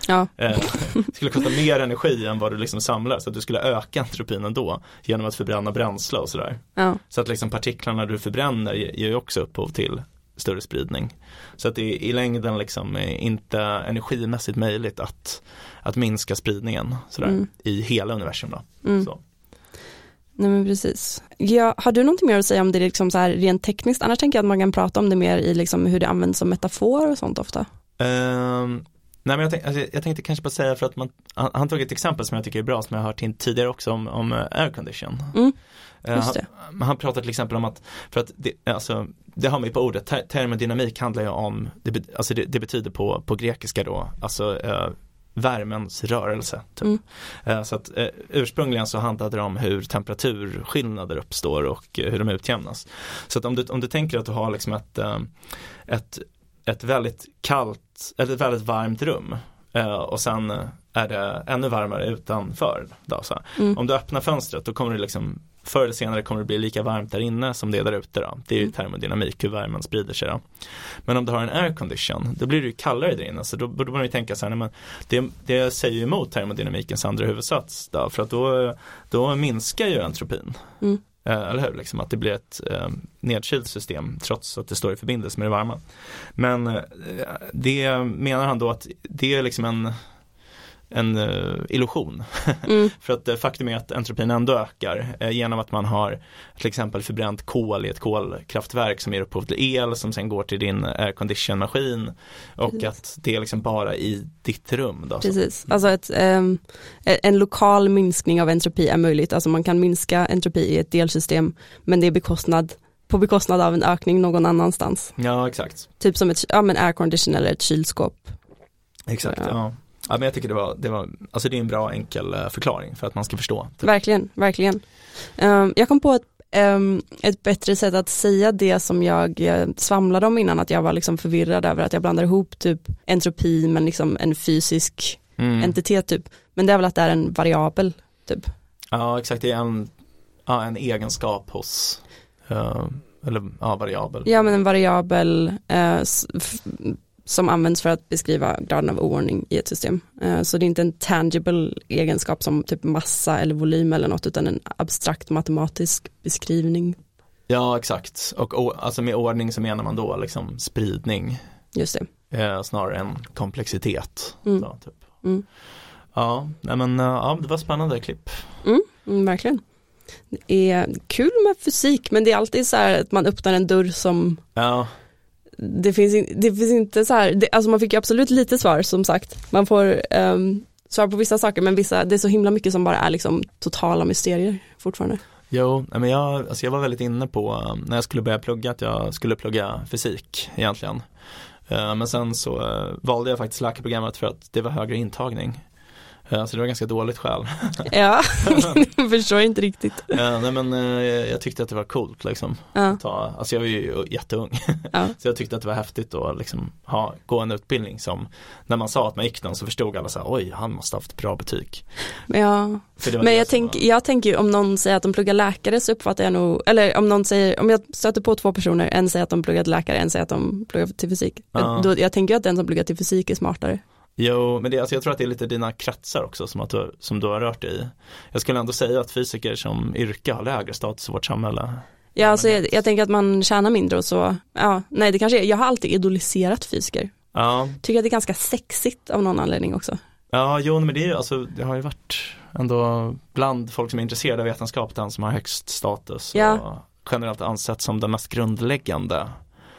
Ja, Eh, Det skulle kosta mer energi än vad du liksom samlar så att du skulle öka entropin ändå genom att förbränna bränsle och sådär. ja, Så att liksom partiklarna du förbränner ge- ger ju också upphov till större spridning. Så att det är i längden liksom är inte energimässigt möjligt att, att minska spridningen sådär, Mm. i hela universum då. mm. Så. Nej men precis. Ja, har du någonting mer att säga om det liksom så här rent tekniskt? Annars tänker jag att man kan prata om det mer i liksom hur det används som metafor och sånt ofta. Ehm, nej men jag, tänk, alltså, jag tänkte kanske bara säga för att man, han, han tog ett exempel som jag tycker är bra som jag har hört tidigare också om, om eh, aircondition. Mm, Eh, han, det. Men han pratar till exempel om att, för att det, alltså, det har man ju på ordet, ter, termodynamik handlar ju om, det, alltså det, det betyder på, på grekiska då, alltså eh, värmens rörelse. Typ. Mm. Eh, så att eh, ursprungligen så handlade det om hur temperaturskillnader uppstår och eh, hur de utjämnas. Så att om du, om du tänker att du har liksom ett, eh, ett, ett väldigt kallt, eller ett väldigt varmt rum Eh, och sen är det ännu varmare utanför. Då, så. Mm. Om du öppnar fönstret då kommer det liksom Förr eller senare kommer det bli lika varmt där inne som det är där ute då. Det är ju Mm. termodynamik, hur värmen sprider sig då. Men om du har en aircondition, då blir det ju kallare där inne. Så då borde man ju tänka så här, nej, men det, det säger ju emot termodynamikens andra huvudsats. Då, för att då, då minskar ju entropin. Mm. Eh, eller hur? Liksom att det blir ett eh, nedkylt system trots att det står i förbindelse med det varma. Men eh, det menar han då att det är liksom en en eh, illusion. Mm. För att eh, faktum är att entropin ändå ökar eh, genom att man har till exempel förbränt kol i ett kolkraftverk som ger upphov till el som sen går till din aircondition maskin och Precis. att det är liksom bara i ditt rum. Då. Precis, alltså ett, ehm, en lokal minskning av entropi är möjligt, alltså man kan minska entropi i ett delsystem men det är bekostnad, på bekostnad av en ökning någon annanstans. Ja exakt. Typ som ett ja, men aircondition eller ett kylskåp. Exakt, Ja. ja. Ja. men jag tycker det var, det var, alltså det är en bra enkel eh, förklaring för att man ska förstå. Typ. Verkligen, verkligen. Ehm, jag kom på ett, ehm, ett bättre sätt att säga det som jag eh, svamlade om innan, att jag var liksom förvirrad över att jag blandar ihop typ entropi med liksom en fysisk Mm. entitet typ. Men det är väl att det är en variabel typ. Ja exakt, det är en, ja, en egenskap hos, eh, eller ja, variabel. Ja men en variabel eh, som används för att beskriva graden av oordning i ett system. Eh, så det är inte en tangible egenskap som typ massa eller volym eller något utan en abstrakt matematisk beskrivning. Ja exakt, och alltså med ordning så menar man då liksom spridning Just det. eh, snarare än komplexitet. Mm. Då, typ. Mm. Ja, men eh, ja, det var spännande klipp. Mm, verkligen. Det är kul med fysik men det är alltid så här att man öppnar en dörr som Ja, det finns, in, det finns inte så här, det, alltså man fick ju absolut lite svar som sagt. Man får um, svar på vissa saker men vissa, det är så himla mycket som bara är liksom totala mysterier fortfarande. jo, men jag, alltså jag var väldigt inne på ehm, när jag skulle börja plugga att jag skulle plugga fysik egentligen. Ehm, men sen så eh, valde jag faktiskt läkarprogrammet för att det var högre intagning. Eh, Så det var ganska dåligt skäl. Ja, jag förstår inte riktigt. Eh, Nej men eh, jag tyckte att det var coolt liksom. Ja, Ta, alltså jag var ju jätteung. ja, Så jag tyckte att det var häftigt att liksom ha, gå en utbildning som när man sa att man gick den så förstod alla så här, oj han måste ha haft bra betyg. ja. Men jag, tänk, var- jag tänker om någon säger att de pluggar läkare så uppfattar jag nog, eller om någon säger, om jag stöter på två personer, en säger att de pluggar till läkare, en säger att de pluggar till fysik. Ja. Då, jag tänker ju att den som pluggar till fysik är smartare. Jo, men det, alltså jag tror att det är lite dina kretsar också som, att du, som du har rört dig i. Jag skulle ändå säga att fysiker som yrke har lägre status i vårt samhälle. Ja, alltså jag, jag tänker att man tjänar mindre och så, ja, nej det kanske är, jag har alltid idoliserat fysiker. Ja, Tycker att det är ganska sexigt av någon anledning också. ja jo men det är ju, alltså det har ju varit ändå bland folk som är intresserade av vetenskap den som har högst status Ja. och generellt ansett som den mest grundläggande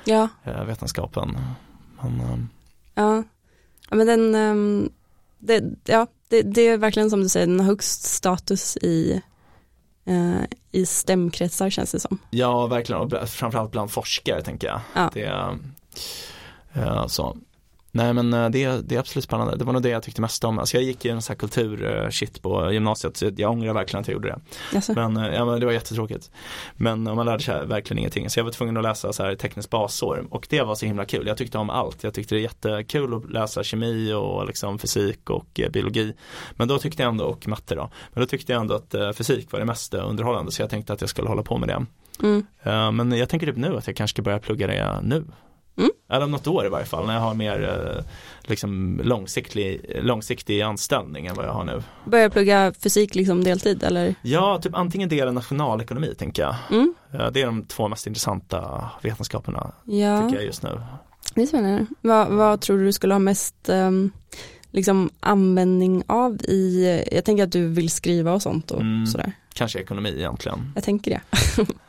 Ja, eh, vetenskapen. Men, eh, ja. Ja men den, ehm, det, ja, det, det är verkligen som du säger, den har högst status i, eh, i stämkretsar känns det som. Ja, verkligen. Och framförallt bland forskare tänker jag. Ja. Det, eh, så. Nej men eh, det, det är absolut spännande. Det var nog det jag tyckte mest om. Alltså jag gick i en sån här kultur-shit på gymnasiet så jag ångrar verkligen att jag gjorde det. Alltså, Men, eh, ja, men det var jättetråkigt. Men man lärde sig verkligen ingenting. Så jag var tvungen att läsa så här tekniskt basår och det var så himla kul. Jag tyckte om allt. Jag tyckte det är jättekul att läsa kemi och liksom fysik och eh, biologi. Men då tyckte jag ändå, och matte då. Men då tyckte jag ändå att fysik var det mest underhållande så jag tänkte att jag skulle hålla på med det. mm, Men jag tänker typ nu att jag kanske ska börja plugga det nu. Mm. Eller om något år i varje fall när jag har mer eh, liksom långsiktig, långsiktig anställning än vad jag har nu. börja plugga fysik liksom deltid eller? Ja, typ antingen det eller nationalekonomi tänker jag. Mm, Eh, Det är de två mest intressanta vetenskaperna ja, tycker jag just nu. det är spännande. Vad, vad tror du du skulle ha mest ehm, liksom användning av i, jag tänker att du vill skriva och sånt och Mm. sådär. Kanske ekonomi egentligen. Jag tänker det.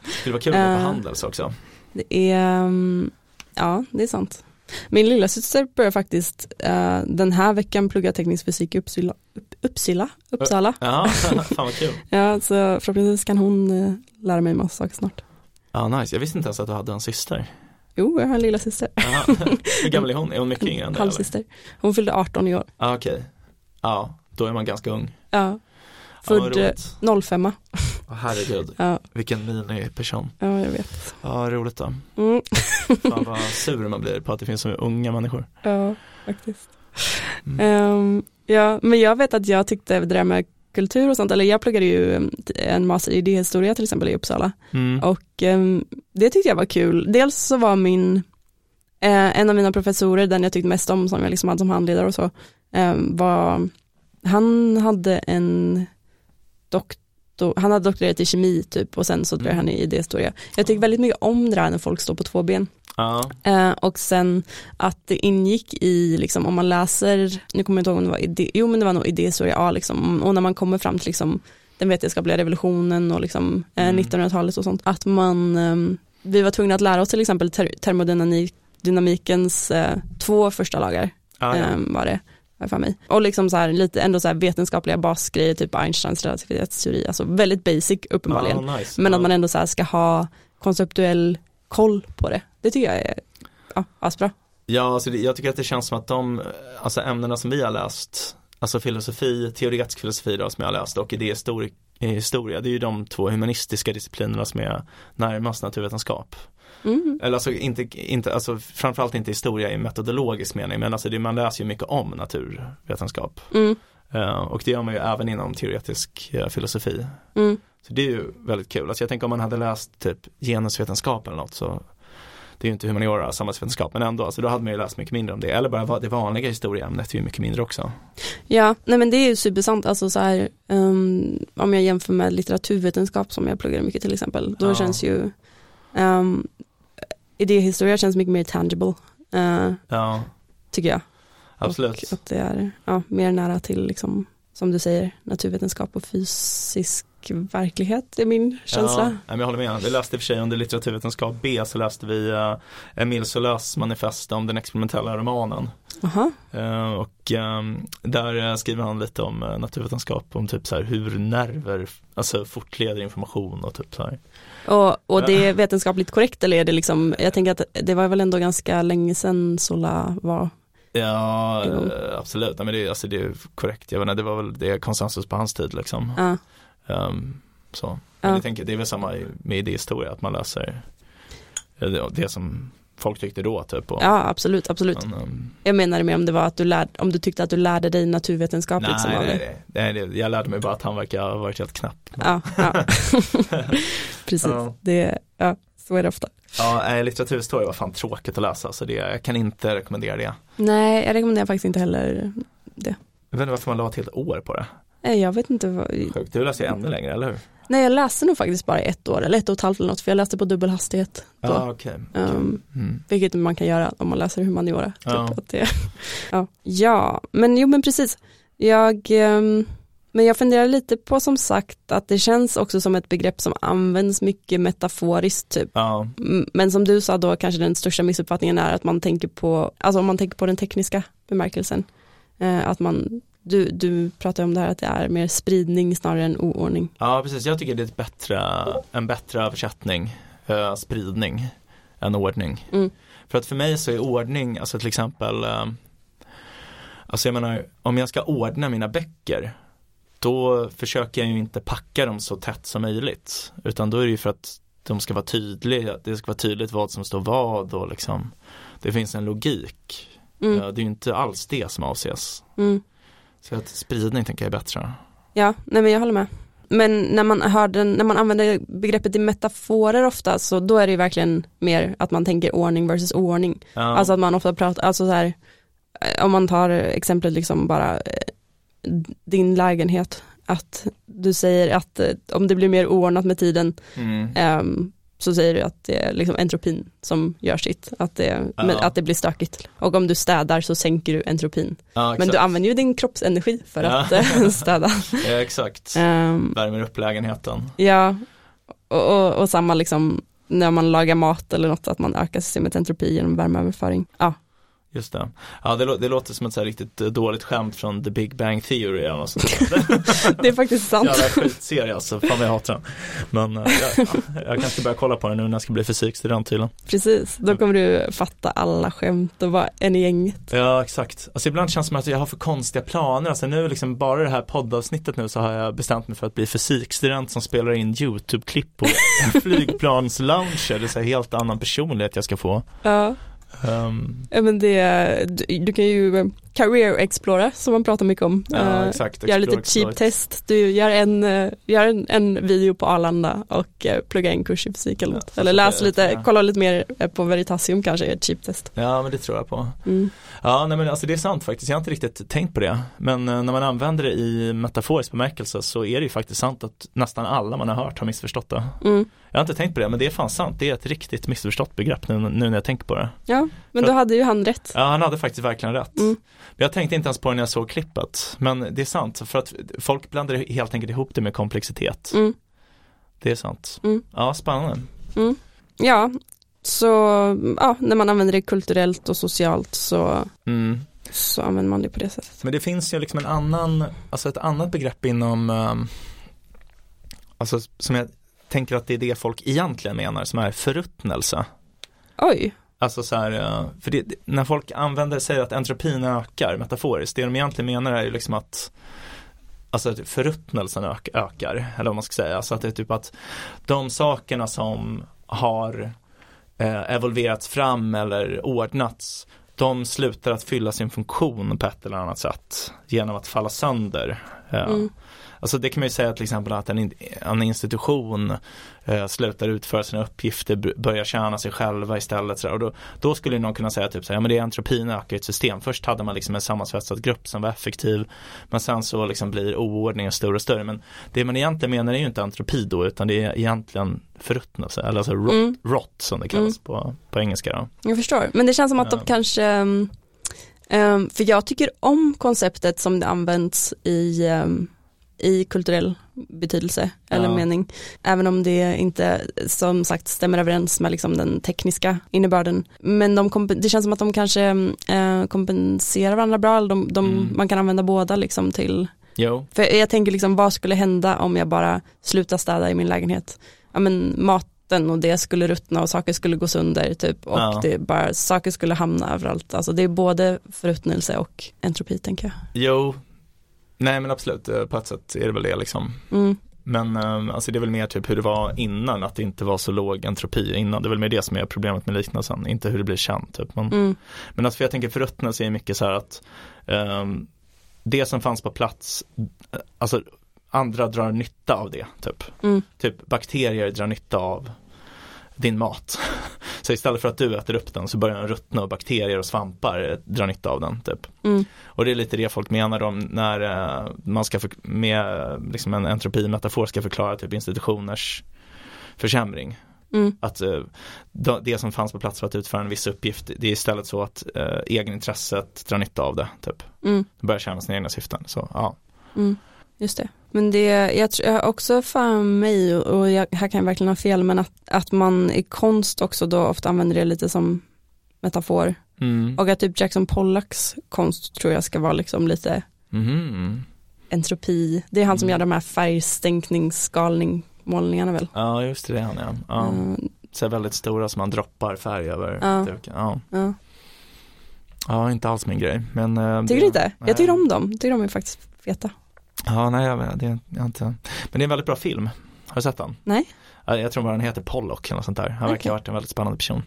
Det skulle vara kul att gå på Eh. Handels också. Det är, ehm, ja det är sant. Min lilla syster börjar faktiskt eh, den här veckan plugga teknisk fysik i Uppsala. Upp, Uppsala? Uppsala. Ja, fan vad kul. Ja, så förhoppningsvis kan hon eh, lära mig massa saker snart. Ja, nice. Jag visste inte ens att du hade en syster. Jo, jag har en lilla syster. Aha. Hur gammal är hon? Är hon mycket yngre än dig? Halvsyster. Hon fyllde 18 i år. Ja, okej. Ja, då är man ganska ung. Ja, född eh, roligt. 05. Åh, herregud, Ja, vilken mini-person. ja, jag vet. Ja, roligt då. Mm. Fan vad sur man blir på att det finns så unga människor. Ja, faktiskt. Mm. Ehm, ja, men jag vet att jag tyckte det där med kultur och sånt, eller jag pluggade ju um, en master i idéhistoria till exempel i Uppsala Mm. och um, det tyckte jag var kul. Dels så var min, eh, en av mina professorer, den jag tyckte mest om som jag liksom hade som handledare och så, um, var, han hade en doktor, han hade doktorerat i kemi typ och sen så drev Mm. han i idéhistoria. Jag tycker väldigt mycket om det där när folk står på två ben. Ja. Eh, och sen att det ingick i, liksom, om man läser, nu kommer jag inte ihåg om det var idé, jo men det var nog idéhistoria A liksom, och när man kommer fram till liksom, den vetenskapliga revolutionen och liksom, eh, Mm. 1900-talet och sånt, att man, ehm, vi var tvungna att lära oss till exempel ter, termodynamikens eh, två första lagar, Ja, ja. ehm, var det, för mig. Och liksom så här, lite ändå så här vetenskapliga basgrejer, typ Einsteins relativitetsteori, alltså väldigt basic uppenbarligen. Ja, nice. Men att man ändå så här ska ha konceptuell koll på det. Det tycker jag är ja, asbra. Ja, alltså det, jag tycker att det känns som att de, alltså ämnena som vi har läst, alltså filosofi, teoretisk filosofi då som jag har läst och idéhistoria, historia, det är ju de två humanistiska disciplinerna som är närmast naturvetenskap. Mm. Eller alltså inte, inte alltså framförallt inte historia i metodologisk mening, men alltså det, man läser ju mycket om naturvetenskap. Mm. Eh, och det gör man ju även inom teoretisk eh, filosofi. Mm. Så det är ju väldigt kul. Alltså jag tänker om man hade läst typ genusvetenskap eller något så det är ju inte humaniora, samhällsvetenskap, men ändå, alltså då hade man ju läst mycket mindre om det. Eller bara det vanliga historieämnet är ju mycket mindre också. Ja, nej men det är ju supersant, alltså så här, ehm, om jag jämför med litteraturvetenskap som jag pluggade mycket till exempel, då Ja. känns ju um, idéhistoria känns mycket mer tangible, eh, Ja, tycker jag. absolut. Och att det är ja, mer nära till, liksom, som du säger, naturvetenskap och fysisk verklighet är min känsla. Ja, jag håller med. Vi läste i och för sig under litteraturvetenskap B så läste vi uh, Emile Zolas manifest om den experimentella romanen. Eh, och ehm, där skriver han lite om eh, naturvetenskap, om typ så här hur nerver, alltså fortleder information och typ så här. Och, och det är vetenskapligt korrekt eller är det liksom, jag tänker att det var väl ändå ganska länge sedan Sola var, Ja, Jo. eh, absolut. Nej, men det, är- alltså, det är korrekt. Jag menar, det var väl det är konsensus på hans tid liksom. ja, Ehm, så. Men Ja. jag tänker, det är väl samma med idéhistoria, att man läser eh, det som folk tyckte då typ. Och, ja absolut, absolut. men, ehm, Jag menade mer om det var att du lärde, om du tyckte att du lärde dig naturvetenskap nej, liksom nej, det. nej, nej, det- jag lärde mig bara att han verkar ha varit helt knapp. Ja, ja. precis, Ja. det, ja, så är det ofta. Ja, nej, litteraturhistoria var fan tråkigt att läsa, så det, jag kan inte rekommendera det. Nej, jag rekommenderar faktiskt inte heller Jag vet inte varför man la ett helt år på det. Nej, jag vet inte vad, Sjukt, du läser ju ännu längre, eller hur? Nej jag läste nog faktiskt bara ett år, eller ett och ett halvt eller något, för jag läste på dubbel hastighet då. Ja, okej. okej. Um, Mm. Vilket man kan göra om man läser humaniora. Typ, Ja. att det, ja. ja, men jo men precis. Jag, ehm, men jag funderar lite på som sagt att det känns också som ett begrepp som används mycket metaforiskt typ. Ja, Men som du sa då kanske den största missuppfattningen är att man tänker på, alltså om man tänker på den tekniska bemärkelsen. Eh, att man, du, du pratar om det här att det är mer spridning snarare än oordning. ja, precis. Jag tycker det är ett bättre, en bättre översättning, eh, spridning, än ordning. Mm. För att för mig så är ordning, alltså till exempel, eh, alltså jag menar, om jag ska ordna mina böcker, då försöker jag ju inte packa dem så tätt som möjligt. Utan då är det ju för att de ska vara tydliga, det ska vara tydligt vad som står vad och liksom, det finns en logik. Mm. Eh, Det är ju inte alls det som avses. Mm. Så att spridning tänker jag är bättre. Ja, nej men jag håller med. Men när man, hör den, när man använder begreppet i metaforer ofta så då är det ju verkligen mer att man tänker ordning versus oordning. Ja. Alltså att man ofta pratar, alltså så här, eh, om man tar exemplet liksom bara eh, din lägenhet, att du säger att eh, om det blir mer oordnat med tiden mm. ehm, så säger du att det är liksom entropin som gör sitt, att det, Ja. men, att det blir stökigt. Och om du städar så sänker du entropin. ja, Men du använder ju din kroppsenergi för att eh, städa. Ja, exakt. Ehm, Värmer upp lägenheten. Ja, och, och, och samma liksom när man lagar mat eller något, att man ökar systemet entropi genom värmeöverföring. Ja, Just det. Ja, det, lå- det låter som ett så riktigt eh, dåligt skämt från The Big Bang Theory eller något sånt det är faktiskt sant. Jävla skitserie alltså, fan vad jag hatar den. Men eh, jag, jag kanske börja kolla på den nu när jag ska bli fysikstudent tydligen. Precis, då kommer du fatta alla skämt och vara en i gänget. Ja, exakt. Alltså ibland känns det som att jag har för konstiga planer. Alltså nu liksom bara det här poddavsnittet nu så har jag bestämt mig för att bli fysikstudent som spelar in YouTube-klipp på flygplanslounger. Det är så här helt annan personlighet jag ska få. Ja, Ja, men det, du, du kan ju career explora som man pratar mycket om. Ja, Eh, exakt. Gör lite cheap test, du gör en, eh, gör en, en video på Arlanda och eh, plugga in kurs i fysik eller något. Eller läs lite, kolla lite mer eh, på Veritasium kanske ett cheap test. Ja men det tror jag på. Mm. Ja nej men alltså det är sant faktiskt, jag har inte riktigt tänkt på det. Men eh, när man använder det i metaforisk bemärkelse så är det ju faktiskt sant att nästan alla man har hört har missförstått det. Mm. Jag har inte tänkt på det men det är fan sant, det är ett riktigt missförstått begrepp nu, nu när jag tänker på det. Ja, men För då hade ju han rätt. Ja han hade faktiskt verkligen rätt. Mm. Men jag tänkte inte ens på det när jag såg klippet. Men det är sant, för att folk blandar helt enkelt ihop det med komplexitet. Mm. Det är sant. Mm. Ja, spännande. Mm. Ja, så ja, när man använder det kulturellt och socialt så, Mm. så använder man det på det sättet. Men det finns ju liksom en annan, alltså ett annat begrepp inom, um, alltså som jag tänker att det är det folk egentligen menar, som är förruttnelse. Oj, Alltså så här, eh, för det, när folk använder, säger att entropin ökar metaforiskt, det de egentligen menar är ju liksom att Alltså att förruttnelsen ök, ökar, eller vad man ska säga. Så att det är typ att de sakerna som har eh, evolverats fram eller ordnats, de slutar att fylla sin funktion på ett eller annat sätt genom att falla sönder. Eh, Mm. Alltså det kan man ju säga till exempel att en, en institution eh, slutar utföra sina uppgifter, börjar tjäna sig själva istället. Så där. Och då, då skulle någon kunna säga typ så här, ja men det är entropin ökar i ett system. Först hade man liksom en sammansvetsad grupp som var effektiv, men sen så liksom blir oordningen större och större. Men det man egentligen menar är ju inte entropi då, utan det är egentligen förruttnelse, eller alltså rot, Mm. rot som det kallas på, på engelska då. jag förstår. Men det känns som att de Ja. kanske, um, um, för jag tycker om konceptet som det används i, um, i kulturell betydelse eller Ja. mening. Även om det inte som sagt stämmer överens med liksom den tekniska innebörden. Men de det känns som att de kanske eh, kompenserar varandra bra, eller de, de, Mm. man kan använda båda liksom till Jo, För jag tänker liksom vad skulle hända om jag bara slutar städa i min lägenhet? Ja men maten och det skulle ruttna och saker skulle gå sönder typ och Ja. det bara, saker skulle hamna överallt. Alltså det är både förruttnelse och entropi tänker jag. jo, nej men absolut, eh, på ett sätt är det väl det liksom. Mm. Men eh, alltså det är väl mer typ hur det var innan, att det inte var så låg entropi innan. Det är väl mer det som är problemet med liknelsen, inte hur det blir känt. Typ. Men, Mm. men alltså för jag tänker förruttnelse är mycket så här att ehm, det som fanns på plats, eh, alltså andra drar nytta av det. Typ, Mm. typ bakterier drar nytta av din mat. Så istället för att du äter upp den så börjar den ruttna och bakterier och svampar drar nytta av den. Typ. Mm. Och det är lite det folk menar om när eh, man ska för, med liksom en entropimetafor ska förklara typ institutioners försämring. Mm. Att eh, det som fanns på plats för att utföra en viss uppgift, det är istället så att eh, egenintresset drar nytta av det. Typ. Mm. Börjar tjäna sina egna syften. Så, ja. Mm. Just det. Men det, jag, tror- jag har också för mig, och jag, här kan jag verkligen ha fel, men att, att man i konst också då ofta använder det lite som metafor. Mm. Och att typ Jackson Pollacks konst tror jag ska vara liksom lite Mhm. entropi. Det är han som Mm. gör de här färgstänkningsskalning målningarna väl. Ja, just det, det är han ja. ja. Mm, Så väldigt stora som man droppar färg över Ja. duken. Ja. ja. ja, inte alls min grej. Men, eh, Tycker det- du inte? nej. Jag tycker om dem. Tycker de är faktiskt feta. Ja, nej, jag, det, jag inte. Men det är en väldigt bra film. Har du sett den? Nej. Ja, Jag tror bara den heter Pollock eller något sånt där. Han verkar Okej. ha varit en väldigt spännande person.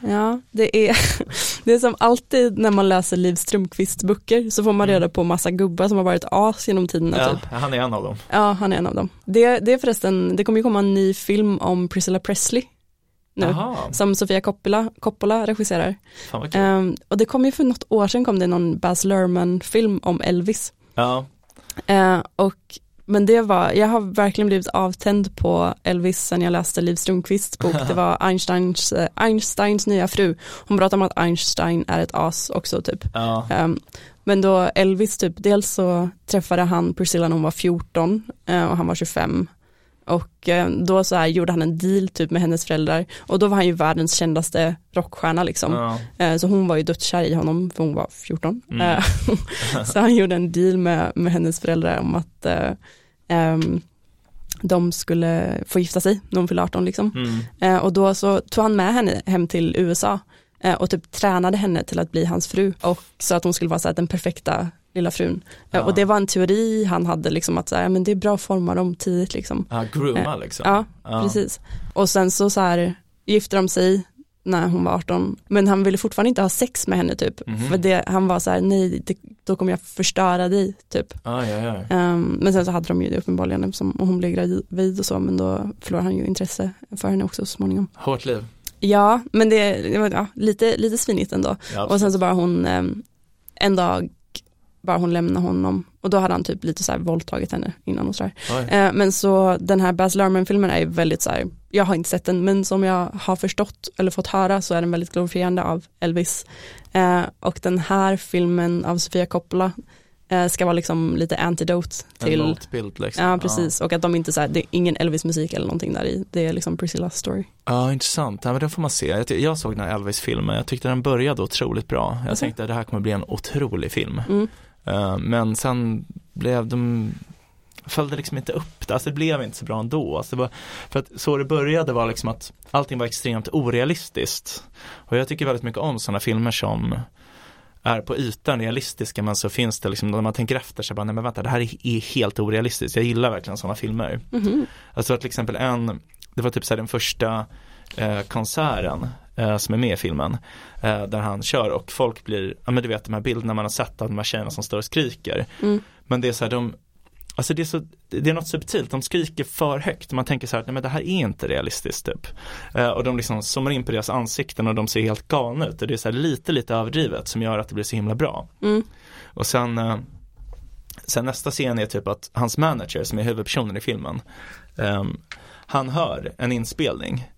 Ja, det är, det är som alltid när man läser Liv Strömquists böcker så får man reda på massa gubbar som har varit as genom tiderna Ja, typ. han är en av dem. Ja, han är en av dem. Det, det är förresten, det kommer ju komma en ny film om Priscilla Presley nu. Jaha, Som Sofia Coppola, Coppola regisserar. fan vad kul. Ehm, och det kom ju för något år sedan kom det någon Baz Luhrmann-film om Elvis. Ja, Eh, och, men det var, jag har verkligen blivit avtänd på Elvis sen jag läste Liv Strömquists bok. Det var Einsteins, eh, Einsteins nya fru. Hon pratar om att Einstein är ett as också typ. ja, Ehm, men då Elvis typ, dels så träffade han Priscilla när hon var 14 eh, och han var 25. Och eh, då så här gjorde han en deal typ med hennes föräldrar och då var han ju världens kändaste rockstjärna liksom. ja. Eh, Så hon var ju dödskär i honom för hon var 14. Mm. Eh, Så han gjorde en deal med, med hennes föräldrar om att ehm, de skulle få gifta sig när hon fyllde 18 liksom. Mm. Och då så tog han med henne hem till USA och typ tränade henne till att bli hans fru och så att hon skulle vara så här, den perfekta lilla frun. Eh, Ja. Och det var en teori han hade liksom att så här, ja, men det är bra att forma dem tidigt liksom. Ja, grooma liksom. Ja, Ja. precis. Och sen så, så här, gifte de sig när hon var 18, men han ville fortfarande inte ha sex med henne typ. Mhm. För det, han var så här, nej, det, då kommer jag förstöra dig typ. Aj, aj, aj. Ehm, men sen så hade de ju det uppenbarligen eftersom hon blev gravid och så men då förlorade han ju intresse för henne också så småningom. Hårt liv. Ja men det, det var ja, lite, lite svinigt ändå. Ja, Och sen så bara hon, ehm, en dag bara hon lämnade honom och då hade han typ lite så här våldtagit henne innan och sådär. Eh, men så den här Baz Luhrmann-filmen är väldigt så här, jag har inte sett den men som jag har förstått eller fått höra så är den väldigt glorifierande av Elvis. Eh, och den här filmen av Sofia Coppola eh, ska vara liksom lite antidote En till motbild liksom. Ja precis och att de inte så här, det är ingen Elvis-musik eller någonting där i, det är liksom Priscillas story. Ja, intressant. Ja, men den får man se. Jag, jag såg den här Elvis-filmen, jag tyckte den började otroligt bra. Jag Okej. tänkte att det här kommer bli en otrolig film. Mm. Eh, men sen blev de följde liksom inte upp det, alltså det blev inte så bra ändå. Alltså var, för att så det började var liksom att allting var extremt orealistiskt. Och jag tycker väldigt mycket om sådana filmer som är på ytan realistiska men så finns det liksom, när man tänker efter så bara, nej men vänta det här är, helt orealistiskt. Jag gillar verkligen sådana filmer. Mhm. Alltså till exempel en, det var typ så den första eh, konserten eh, som är med i filmen. Eh, där han kör och folk blir, ja men du vet de här bilderna man har sett av de här tjejerna som står och skriker. Mm. Men det är så här, de, alltså det är så, det är något subtilt, de skriker för högt. Man tänker så här, nej men det här är inte realistiskt typ. Eh, och de liksom zoomar in på deras ansikten och de ser helt galna ut. Och det är så här lite, lite överdrivet som gör att det blir så himla bra. Mm. Och sen, eh, sen nästa scen är typ att hans manager som är huvudpersonen i filmen, ehm, han hör en inspelning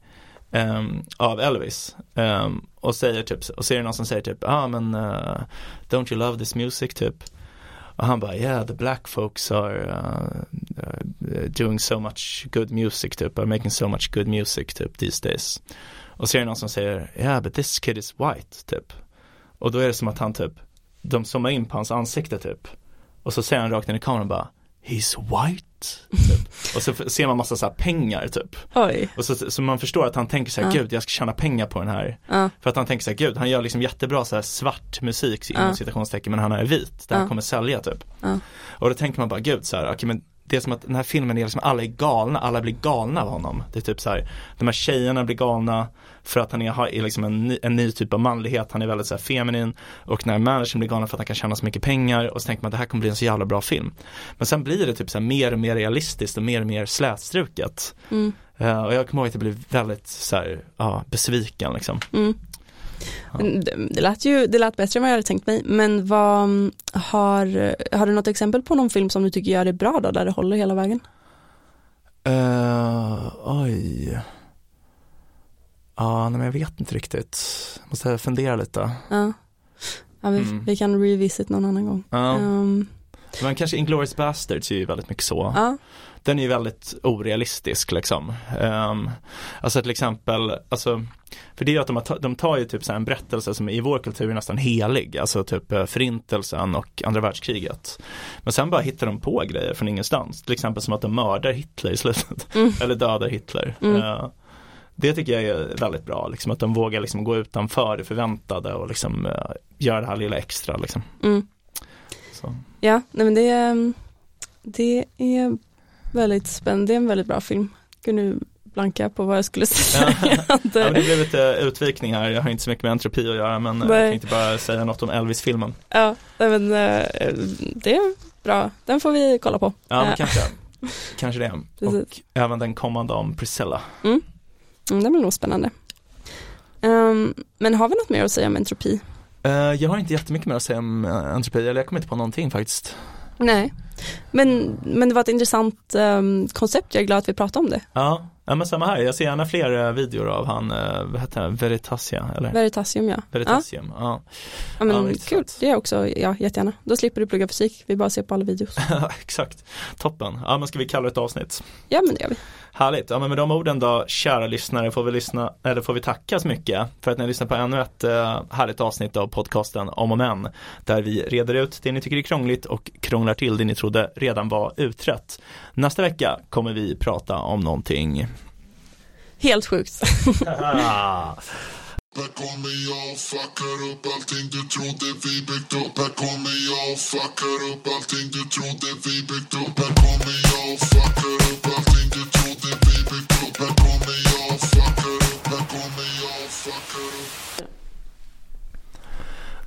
um, av Elvis Um, och säger typ, och så är det någon som säger typ, ah men uh, don't you love this music typ. Och han bara, yeah the black folks are uh, uh, doing so much good music typ, are making so much good music typ these days. Och så är det någon som säger, yeah but this kid is white typ. Och då är det som att han typ, de zoomar in på hans ansikte typ. Och så säger han rakt in i kameran bara, he's white. Typ. Och så ser man massa så här pengar typ. Oj, Och så, så man förstår att han tänker så här, Ja. gud jag ska tjäna pengar på den här. ja, För att han tänker så här, gud han gör liksom jättebra så här svart musik inom citationstecken men han är vit. Det här Ja. kommer sälja typ. Ja. Och då tänker man bara, gud så här, okej men det är som att den här filmen är liksom, alla är galna, alla blir galna av honom. Det är typ så här, de här tjejerna blir galna för att han är, har är liksom en, ny, en ny typ av manlighet, han är väldigt så här feminin. Och när managern blir galen för att han kan tjäna så mycket pengar och så tänker man att det här kommer bli en så jävla bra film. Men sen blir det typ så här mer och mer realistiskt och mer och mer slätstruket. mm, Eh, och jag kommer ihåg att jag blev väldigt så här, ja, besviken liksom. mm. Det, det, lät ju, det lät bättre än vad jag hade tänkt mig, men vad mm, har, har du något exempel på någon film som du tycker gör det bra då, där det håller hela vägen? Uh, oj. Ja, men jag vet inte riktigt. Måste fundera lite. Ja, ja vi, Mm. vi kan revisit någon annan gång. Ja, Ehm, men kanske Inglourious Basterds är ju väldigt mycket så. ja, Den är ju väldigt orealistisk liksom. Um, alltså till exempel, alltså, för det är ju att de, har de tar ju typ så här en berättelse som i vår kultur är nästan helig, alltså typ eh, förintelsen och andra världskriget. Men sen bara hittar de på grejer från ingenstans, till exempel som att de mördar Hitler i slutet, Mm. eller dödar Hitler. Mm. Eh, det tycker jag är väldigt bra, liksom, att de vågar liksom gå utanför det förväntade och liksom uh, göra det här lilla extra liksom. mm. Ja nej men det, är- det är väldigt spännande, det är en väldigt bra film. Gud nu blanka på vad jag skulle säga. Ja, men det blev lite utvikning här, jag har inte så mycket med entropi att göra men eh, Nej. jag tänkte bara säga något om Elvis-filmen. ja, men eh, det är bra, den får vi kolla på. Ja, men kanske, kanske det. Precis. Och även den kommande om Priscilla. Mm, det blir nog spännande. Ehm, men har vi något mer att säga om entropi? Eh, jag har inte jättemycket mer att säga om uh, entropi, eller jag kommer inte på någonting faktiskt. Nej, men, men det var ett intressant ehm, koncept, jag är glad att vi pratade om det. Ja, ja men samma här, jag ser gärna fler eh, videor av han, uh, vad heter han, Veritasia eller? Veritasium ja. Ja, Veritasium, ja. ja Ja, men riktigt kul, det är också, ja jättegärna. Då slipper du plugga fysik, vi bara ser på alla videos. exakt. Toppen. Ja men ska vi kalla det ett avsnitt? Ja men det gör vi. Härligt, ja men med de orden då, kära lyssnare, får vi lyssna, eller får vi tacka så mycket för att ni lyssnar på ännu ett eh, härligt avsnitt av podcasten Om och Men, där vi reder ut det ni tycker är krångligt och krånglar till det ni trodde redan var utrett. Nästa vecka kommer vi prata om någonting. Helt sjukt. Här kommer jag och fuckar upp allting du trodde vi byggt upp Här kommer jag och fuckar upp allting du trodde vi byggt upp Här kommer jag och fuckar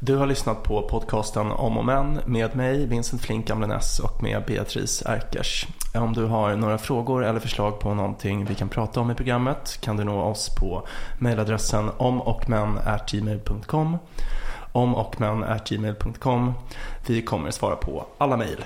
Du har lyssnat på podcasten Om och Men med mig, Vincent Flink Amlenäs och med Beatrice Erkers. Om du har några frågor eller förslag på någonting vi kan prata om i programmet kan du nå oss på mejladressen omochmän.gmail.com om Vi kommer svara på alla mejl.